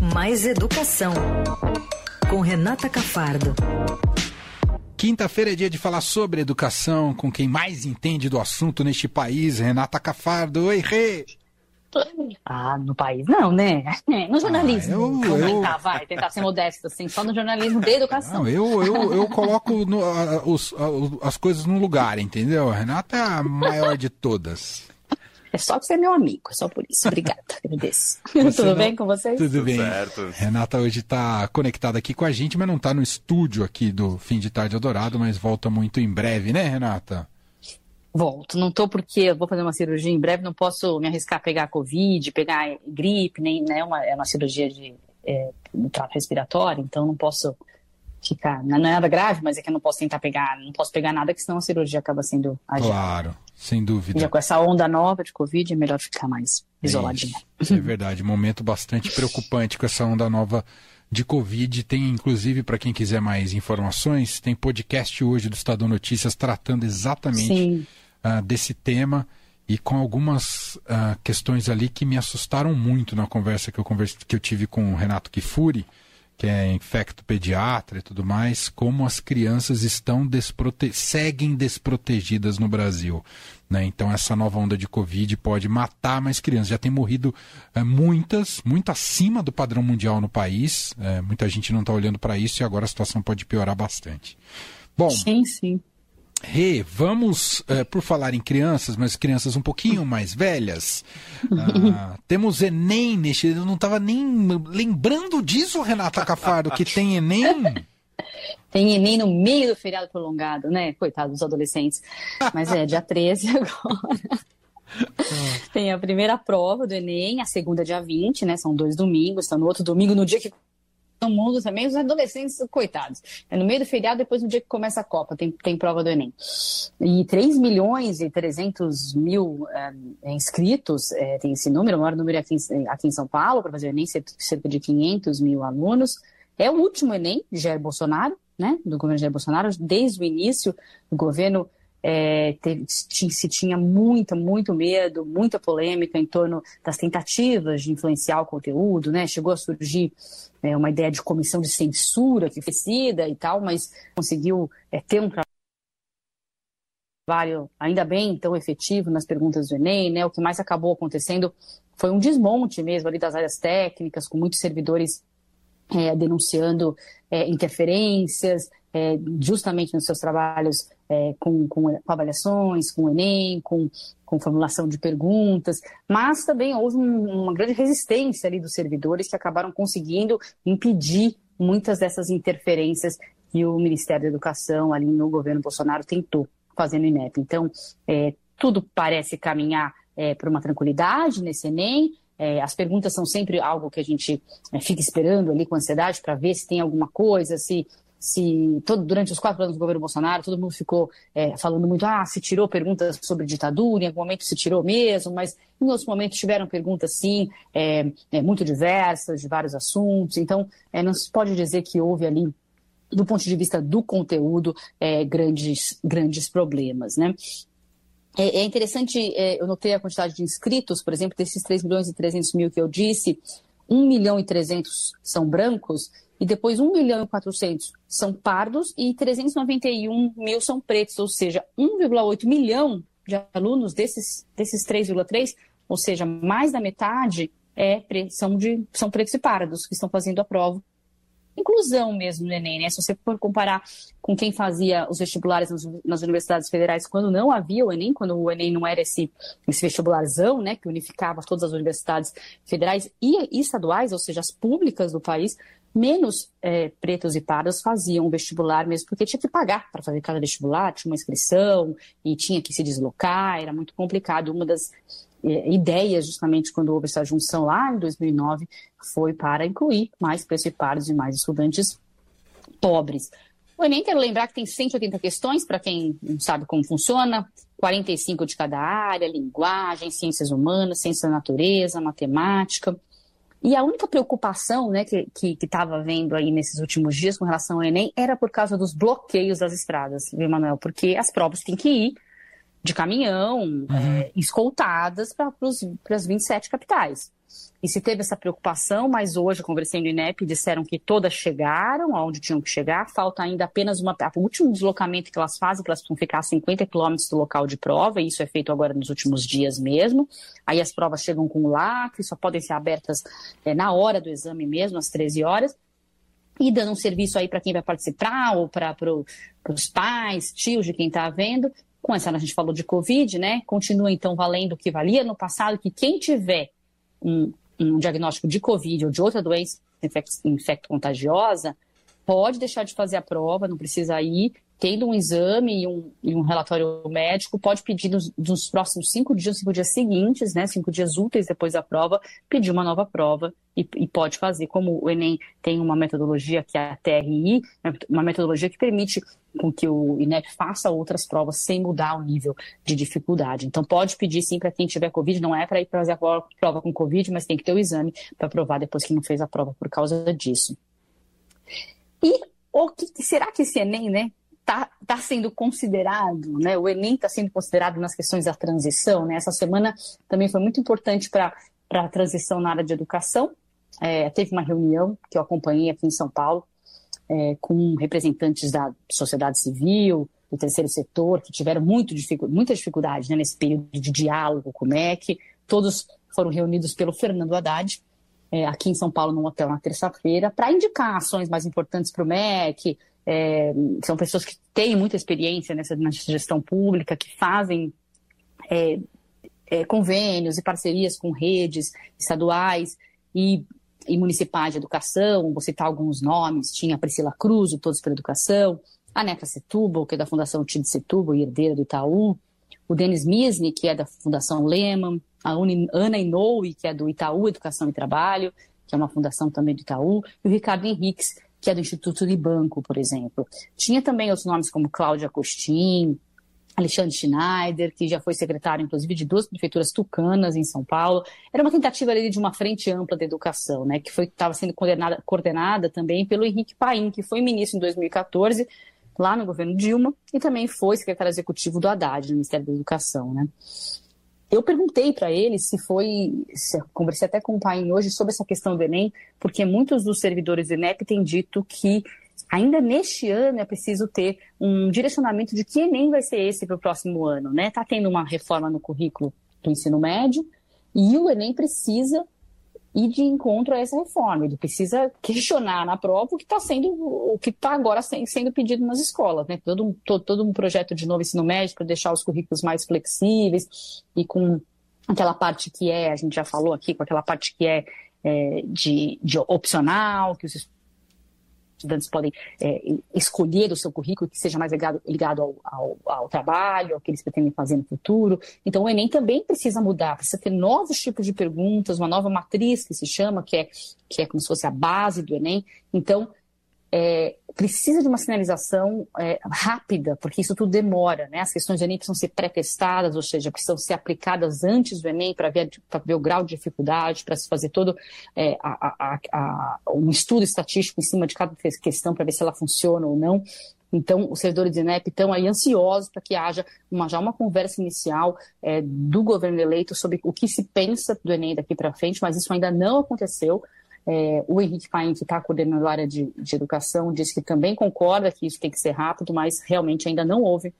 Mais Educação, com Renata Cafardo. Quinta-feira é dia de falar sobre educação com quem mais entende do assunto neste país, Renata Cafardo. Oi, Rê! Ah, no país não, né? No jornalismo. Ah, eu, eu... Tentar, vai, tentar ser modesto, assim, só no jornalismo de educação. Não, eu, eu, eu coloco no, a, os, a, as coisas no lugar, entendeu? A Renata é a maior de todas. É só que você é meu amigo, é só por isso. Obrigada, agradeço. Tudo não... bem com vocês? Tudo bem. Certo. Renata hoje está conectada aqui com a gente, mas não está no estúdio aqui do Fim de Tarde Adorado, mas volta muito em breve, né, Renata? Volto. Não tô porque eu vou fazer uma cirurgia em breve, não posso me arriscar a pegar Covid, pegar gripe, nem né, uma, é uma cirurgia de é, trato respiratório, então não posso ficar. Não é nada grave, mas é que eu não posso tentar pegar, não posso pegar nada, que senão a cirurgia acaba sendo agitada. Claro, sem dúvida. E já com essa onda nova de Covid é melhor ficar mais. É, é verdade, momento bastante preocupante com essa onda nova de Covid. Tem, inclusive, para quem quiser mais informações, tem podcast hoje do Estadão Notícias tratando exatamente uh, desse tema e com algumas uh, questões ali que me assustaram muito na conversa que eu, converse, que eu tive com o Renato Kifuri, que é infecto pediatra e tudo mais, como as crianças estão desprote seguem desprotegidas no Brasil. Né? Então essa nova onda de Covid pode matar mais crianças. Já tem morrido é, muitas, muito acima do padrão mundial no país. É, muita gente não está olhando para isso e agora a situação pode piorar bastante. Bom, sim, sim. Rê, vamos, é, por falar em crianças, mas crianças um pouquinho mais velhas, ah, temos Enem neste. Eu não estava nem lembrando disso, Renata Cafardo, que tem Enem. Tem Enem no meio do feriado prolongado, né? Coitado dos adolescentes. Mas é dia 13 agora. Tem a primeira prova do Enem, a segunda dia 20, né? São dois domingos. Então, no outro domingo, no dia que mundo também, os adolescentes, coitados. É no meio do feriado, depois no dia que começa a Copa, tem, tem prova do Enem. E 3 milhões e 300 mil é, inscritos, é, tem esse número, o maior número aqui, aqui em São Paulo, para fazer o Enem, cerca de 500 mil alunos. É o último Enem de Jair Bolsonaro, né, do governo Jair Bolsonaro, desde o início do governo é, teve, se tinha muita, muito medo, muita polêmica em torno das tentativas de influenciar o conteúdo, né? Chegou a surgir é, uma ideia de comissão de censura que oferecida e tal, mas conseguiu é, ter um trabalho ainda bem tão efetivo nas perguntas do Enem, né? O que mais acabou acontecendo foi um desmonte mesmo ali das áreas técnicas, com muitos servidores é, denunciando é, interferências, é, justamente nos seus trabalhos é, com, com, com, avaliações, com o Enem, com, com formulação de perguntas, mas também houve um, uma grande resistência ali dos servidores que acabaram conseguindo impedir muitas dessas interferências que o Ministério da Educação ali no governo Bolsonaro tentou fazer no INEP. Então, é, tudo parece caminhar é, para uma tranquilidade nesse Enem, é, as perguntas são sempre algo que a gente é, fica esperando ali com ansiedade para ver se tem alguma coisa, se se todo, durante os quatro anos do governo Bolsonaro, todo mundo ficou é, falando muito, ah, se tirou perguntas sobre ditadura, em algum momento se tirou mesmo, mas em outros momentos tiveram perguntas, sim, é, é, muito diversas, de vários assuntos. Então, é, não se pode dizer que houve ali, do ponto de vista do conteúdo, é, grandes, grandes problemas, né? É, é interessante, eu notei a quantidade de inscritos, por exemplo, desses 3 milhões e 300 mil que eu disse, 1 milhão e 300 são brancos, e depois 1 milhão e 400 são pardos e 391 mil são pretos, ou seja, 1,8 milhão de alunos desses, desses 3,3, ou seja, mais da metade é, são, de, são pretos e pardos que estão fazendo a prova. Inclusão mesmo no Enem, né? Se você for comparar com quem fazia os vestibulares nas, universidades federais quando não havia o Enem, quando o Enem não era esse, esse vestibularzão, né, que unificava todas as universidades federais e, e estaduais, ou seja, as públicas do país, menos é, pretos e pardos faziam vestibular mesmo, porque tinha que pagar para fazer cada vestibular, tinha uma inscrição e tinha que se deslocar, era muito complicado. Uma das é, ideias, justamente quando houve essa junção lá em 2009, foi para incluir mais pretos e mais estudantes pobres. O Enem, quero lembrar que tem 180 questões, para quem não sabe como funciona, 45 de cada área, linguagem, ciências humanas, ciência da natureza, matemática. E a única preocupação né, que estava vendo aí nesses últimos dias com relação ao Enem era por causa dos bloqueios das estradas, viu, Manuel? Porque as provas têm que ir de caminhão, uhum. é, escoltadas para as 27 capitais. e se teve essa preocupação, mas hoje, conversei no INEP, disseram que todas chegaram aonde tinham que chegar, falta ainda apenas uma, o último deslocamento que elas fazem, que elas vão ficar a 50 quilômetros do local de prova, e isso é feito agora nos últimos dias mesmo. Aí as provas chegam com lacre, só podem ser abertas é, na hora do exame mesmo, às 13 horas, e dando um serviço aí para quem vai participar, ou para pro, os pais, tios de quem está vendo. Com essa, a gente falou de Covid, né? Continua então valendo o que valia no passado, que quem tiver um, um diagnóstico de Covid ou de outra doença infecto-contagiosa, pode deixar de fazer a prova, não precisa ir, tendo um exame e um, e um relatório médico, pode pedir nos, nos, próximos cinco dias, cinco dias seguintes, né, cinco dias úteis depois da prova, pedir uma nova prova e, e, pode fazer. Como o Enem tem uma metodologia que é a TRI, uma metodologia que permite com que o INEP faça outras provas sem mudar o nível de dificuldade. Então pode pedir sim para quem tiver Covid, não é para ir fazer a prova com Covid, mas tem que ter o exame para provar depois que não fez a prova por causa disso. E o que, será que esse Enem, né, está tá sendo considerado, né? O Enem está sendo considerado nas questões da transição, né? Essa semana também foi muito importante para a transição na área de educação. É, teve uma reunião que eu acompanhei aqui em São Paulo é, com representantes da sociedade civil, do terceiro setor, que tiveram muito dificu muita dificuldade né, nesse período de diálogo com o MEC. Todos foram reunidos pelo Fernando Haddad, é, aqui em São Paulo, num hotel na terça-feira, para indicar ações mais importantes para o MEC, é, são pessoas que têm muita experiência nessa, nessa gestão pública, que fazem é, é, convênios e parcerias com redes estaduais e, e, municipais de educação. Vou citar alguns nomes: tinha a Priscila Cruz, Todos para Educação, a Neta Setúbal, que é da Fundação Tid Setúbal e herdeira do Itaú, o Denis Misni, que é da Fundação Lehman, a Ana Inoue, que é do Itaú Educação e Trabalho, que é uma fundação também do Itaú, e o Ricardo Henriques, que é do Instituto de Banco, por exemplo. Tinha também outros nomes como Cláudia Costin, Alexandre Schneider, que já foi secretário, inclusive, de duas prefeituras tucanas em São Paulo. Era uma tentativa ali de uma frente ampla da educação, né, que estava sendo coordenada, coordenada também pelo Henrique Paim, que foi ministro em 2014, lá no governo Dilma, e também foi secretário executivo do Haddad, no Ministério da Educação. Né. Eu perguntei para ele se foi, se, conversei até com o pai hoje sobre essa questão do Enem, porque muitos dos servidores do INEP têm dito que ainda neste ano é preciso ter um direcionamento de que Enem vai ser esse para o próximo ano, né? Está tendo uma reforma no currículo do ensino médio e o Enem precisa ir de encontro a essa reforma. Ele precisa questionar na prova o que está sendo, o que está agora sendo pedido nas escolas, né? Todo um, todo, todo um projeto de novo ensino médio para deixar os currículos mais flexíveis e com aquela parte que é, a gente já falou aqui, com aquela parte que é, é de, de opcional, que os estudantes podem é, escolher o seu currículo que seja mais ligado, ligado ao, ao, ao, trabalho, ao que eles pretendem fazer no futuro. Então, o Enem também precisa mudar, precisa ter novos tipos de perguntas, uma nova matriz que se chama, que é, que é como se fosse a base do Enem. Então, é, precisa de uma sinalização é, rápida, porque isso tudo demora, né? As questões do Enem precisam ser pré-testadas, ou seja, precisam ser aplicadas antes do Enem para ver, ver, o grau de dificuldade, para se fazer todo é, a, a, a, um estudo estatístico em cima de cada questão para ver se ela funciona ou não. Então, os servidores do INEP estão aí ansiosos para que haja uma, já uma conversa inicial é, do governo eleito sobre o que se pensa do Enem daqui para frente, mas isso ainda não aconteceu. É, o Henrique Paim, que está coordenando a área de, de, educação, disse que também concorda que isso tem que ser rápido, mas realmente ainda não houve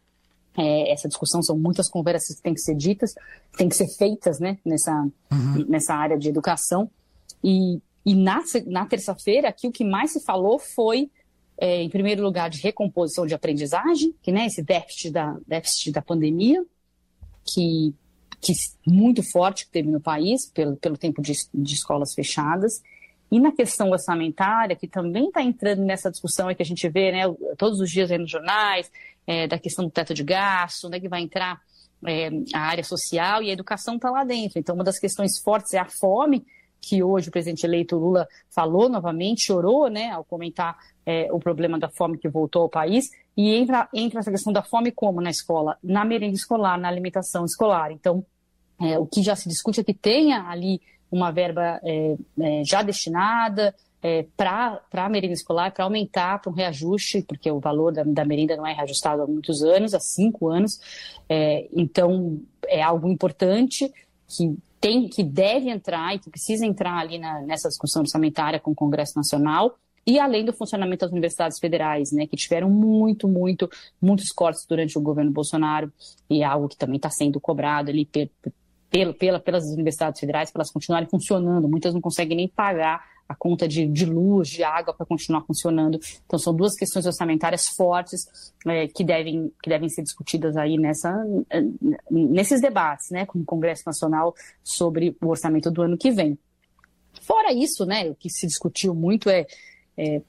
é, essa discussão. São muitas conversas que têm que ser ditas, têm que ser feitas né, nessa, uhum. nessa área de educação. E, e na, na terça-feira, aqui o que mais se falou foi, é, em primeiro lugar, de recomposição de aprendizagem, que né, esse déficit da, déficit da pandemia, que, que muito forte que teve no país, pelo, pelo tempo de, de escolas fechadas. E na questão orçamentária, que também está entrando nessa discussão que a gente vê né, todos os dias aí nos jornais, é, da questão do teto de gasto, né, que vai entrar é, a área social e a educação está lá dentro. Então, uma das questões fortes é a fome, que hoje o presidente eleito Lula falou novamente, chorou né, ao comentar é, o problema da fome que voltou ao país, e entra, entra essa questão da fome como na escola? Na merenda escolar, na alimentação escolar. Então, é, o que já se discute é que tenha ali uma verba é, é, já destinada é, para a merenda escolar, para aumentar, para um reajuste, porque o valor da, da, merenda não é reajustado há muitos anos, há cinco anos. É, então, é algo importante que tem, que deve entrar e que precisa entrar ali na, nessa discussão orçamentária com o Congresso Nacional, e além do funcionamento das universidades federais, né, que tiveram muito, muito, muitos cortes durante o governo Bolsonaro, e é algo que também está sendo cobrado ali pelo, pela, pelas universidades federais, para elas continuarem funcionando. Muitas não conseguem nem pagar a conta de, de luz, de água para continuar funcionando. Então, são duas questões orçamentárias fortes é, que, devem, que devem ser discutidas aí nessa, nesses debates né, com o Congresso Nacional sobre o orçamento do ano que vem. Fora isso, né, o que se discutiu muito é, é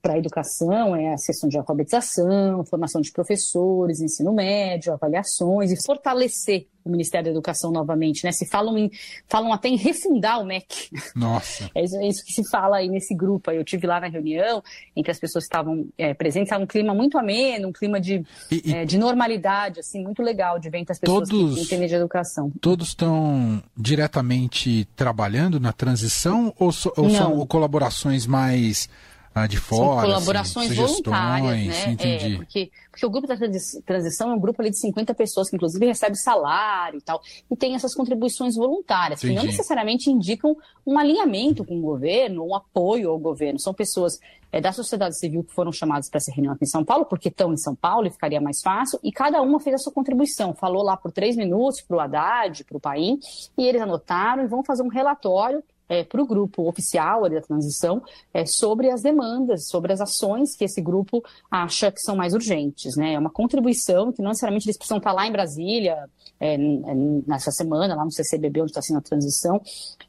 para a educação é a questão de alfabetização, formação de professores, ensino médio, avaliações e fortalecer o Ministério da Educação novamente, né? Se falam, em, falam até em refundar o MEC. Nossa. É isso, é isso que se fala aí nesse grupo. Eu tive lá na reunião em que as pessoas estavam é, presentes, estava um clima muito ameno, um clima de, e, e... É, de normalidade, assim, muito legal de ver entre as pessoas todos, que entendem de educação. Todos estão diretamente trabalhando na transição ou, so, ou são colaborações mais ah, de fora. São colaborações assim, voluntárias, né? Entendi. É, porque, porque o grupo da transição é um grupo ali de 50 pessoas que, inclusive, recebe salário e tal, e tem essas contribuições voluntárias, Entendi. que não necessariamente indicam um alinhamento com o governo, um apoio ao governo. São pessoas é, da sociedade civil que foram chamadas para essa reunião aqui em São Paulo, porque estão em São Paulo e ficaria mais fácil, e cada uma fez a sua contribuição. Falou lá por três minutos para o Haddad, para o Paim, e eles anotaram e vão fazer um relatório é, para o grupo oficial da transição é, sobre as demandas, sobre as ações que esse grupo acha que são mais urgentes. Né? É uma contribuição que não necessariamente eles precisam estar lá em Brasília é, nessa semana, lá no CCBB, onde está sendo a transição.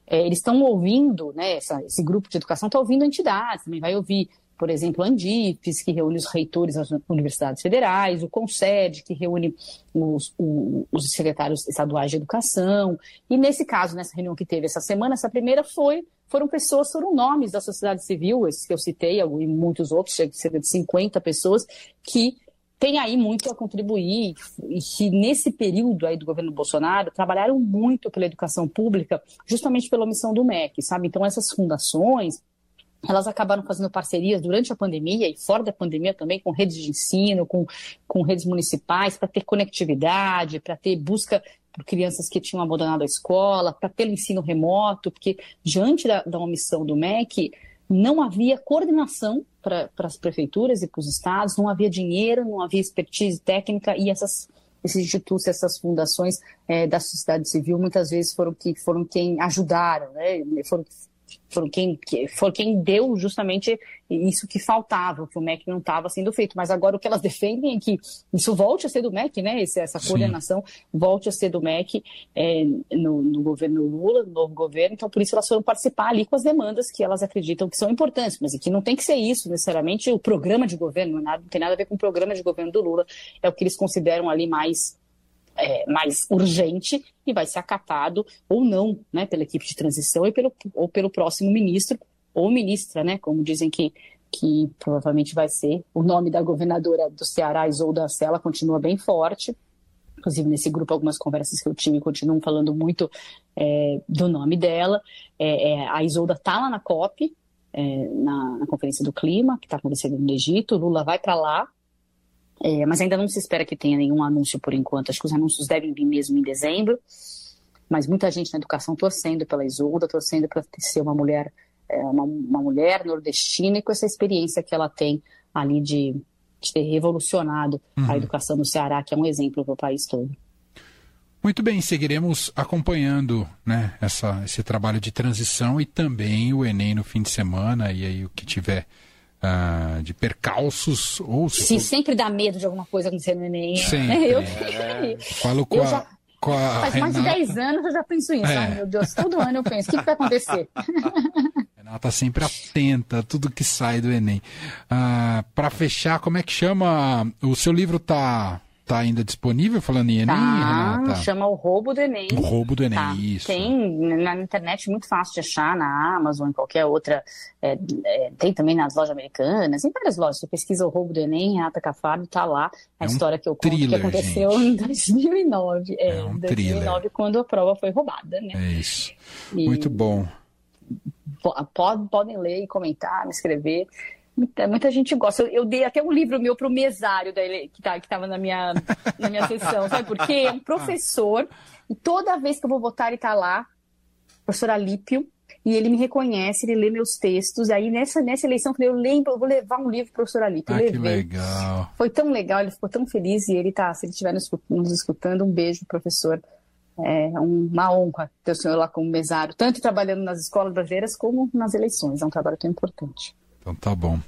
É, eles estão ouvindo, né, essa, esse grupo de educação está ouvindo entidades, também vai ouvir por exemplo, a Andifes, que reúne os reitores das universidades federais, o CONSED, que reúne os, os, secretários estaduais de educação. E nesse caso, nessa reunião que teve essa semana, essa primeira foi, foram pessoas, foram nomes da sociedade civil, esses que eu citei, e muitos outros, cerca de 50 pessoas, que têm aí muito a contribuir e que nesse período aí do governo Bolsonaro trabalharam muito pela educação pública, justamente pela omissão do MEC, sabe? Então essas fundações, elas acabaram fazendo parcerias durante a pandemia e fora da pandemia também com redes de ensino, com, com redes municipais, para ter conectividade, para ter busca por crianças que tinham abandonado a escola, para ter ensino remoto, porque diante da, da omissão do MEC, não havia coordenação para as prefeituras e para os estados, não havia dinheiro, não havia expertise técnica e essas esses institutos, essas fundações é, da sociedade civil muitas vezes foram que foram quem ajudaram, né? Foram foram quem, foram quem deu justamente isso que faltava, que o MEC não estava sendo feito. Mas agora o que elas defendem é que isso volte a ser do MEC, né? Esse, essa coordenação Sim. volte a ser do MEC é, no, no, governo Lula, no novo governo. Então, por isso elas foram participar ali com as demandas que elas acreditam que são importantes, mas que não tem que ser isso necessariamente o programa de governo, não, é nada, não tem nada a ver com o programa de governo do Lula, é o que eles consideram ali mais é, mais urgente e vai ser acatado ou não né, pela equipe de transição e pelo, ou pelo próximo ministro ou ministra, né, como dizem que, que provavelmente vai ser. O nome da governadora do Ceará, Isolda Sela, continua bem forte. Inclusive, nesse grupo, algumas conversas que eu tive continuam falando muito é, do nome dela. É, é a Isolda está lá na COP, é, na, na, Conferência do Clima, que está acontecendo no Egito. Lula vai para lá é, mas ainda não se espera que tenha nenhum anúncio por enquanto. Acho que os anúncios devem vir mesmo em dezembro. Mas muita gente na educação torcendo pela Isolda, torcendo para ser uma mulher, é, uma, uma, mulher nordestina e com essa experiência que ela tem ali de, de ter revolucionado uhum. a educação no Ceará, que é um exemplo para o país todo. Muito bem, seguiremos acompanhando né, essa, esse trabalho de transição e também o Enem no fim de semana e aí o que tiver uh, de percalços ou se, se sempre dá medo de alguma coisa acontecer no Enem. Sempre. Eu, é. Falo com eu a... Já... Faz Renata. mais de 10 anos eu já penso isso. É. Ai, meu Deus, todo ano eu penso, o que, que vai acontecer? Renata sempre atenta a tudo que sai do Enem. Ah, Para fechar, como é que chama? O seu livro está Tá ainda disponível falando em Enem, tá, Renata? chama o roubo do Enem. O roubo do Enem, tá. isso. Tem na internet muito fácil de achar, na Amazon, em qualquer outra. É, é, tem também nas lojas americanas, em várias lojas. Você pesquisa o roubo do Enem, Renata Cafardo, tá lá a é história que eu conto thriller, que aconteceu gente. em 2009. É, é um 2009, thriller. quando a prova foi roubada, né? É isso. E... Muito bom. Podem ler e comentar, me escrever. Muita, muita gente gosta. Eu, eu, dei até um livro meu para o mesário da, que tá, estava na minha, na minha sessão, sabe por quê? É um professor, e toda vez que eu vou votar, ele está lá professor Alípio, e ele me reconhece, ele lê meus textos. Aí nessa, nessa eleição eu falei, eu lembro, eu vou levar um livro para o professor Alípio. Ah, que legal. Foi tão legal, ele ficou tão feliz e ele tá, se ele estiver nos escutando, um beijo, professor. É uma honra ter o senhor lá como mesário, tanto trabalhando nas escolas brasileiras como nas eleições. É um trabalho tão importante. Então tá bom.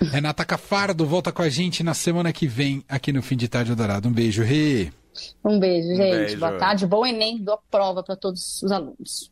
Renata Cafardo volta com a gente na semana que vem aqui no Fim de Tarde Dourado. Um beijo, Rê. Um beijo, gente. Um beijo. Boa tarde, bom Enem, boa prova para todos os alunos.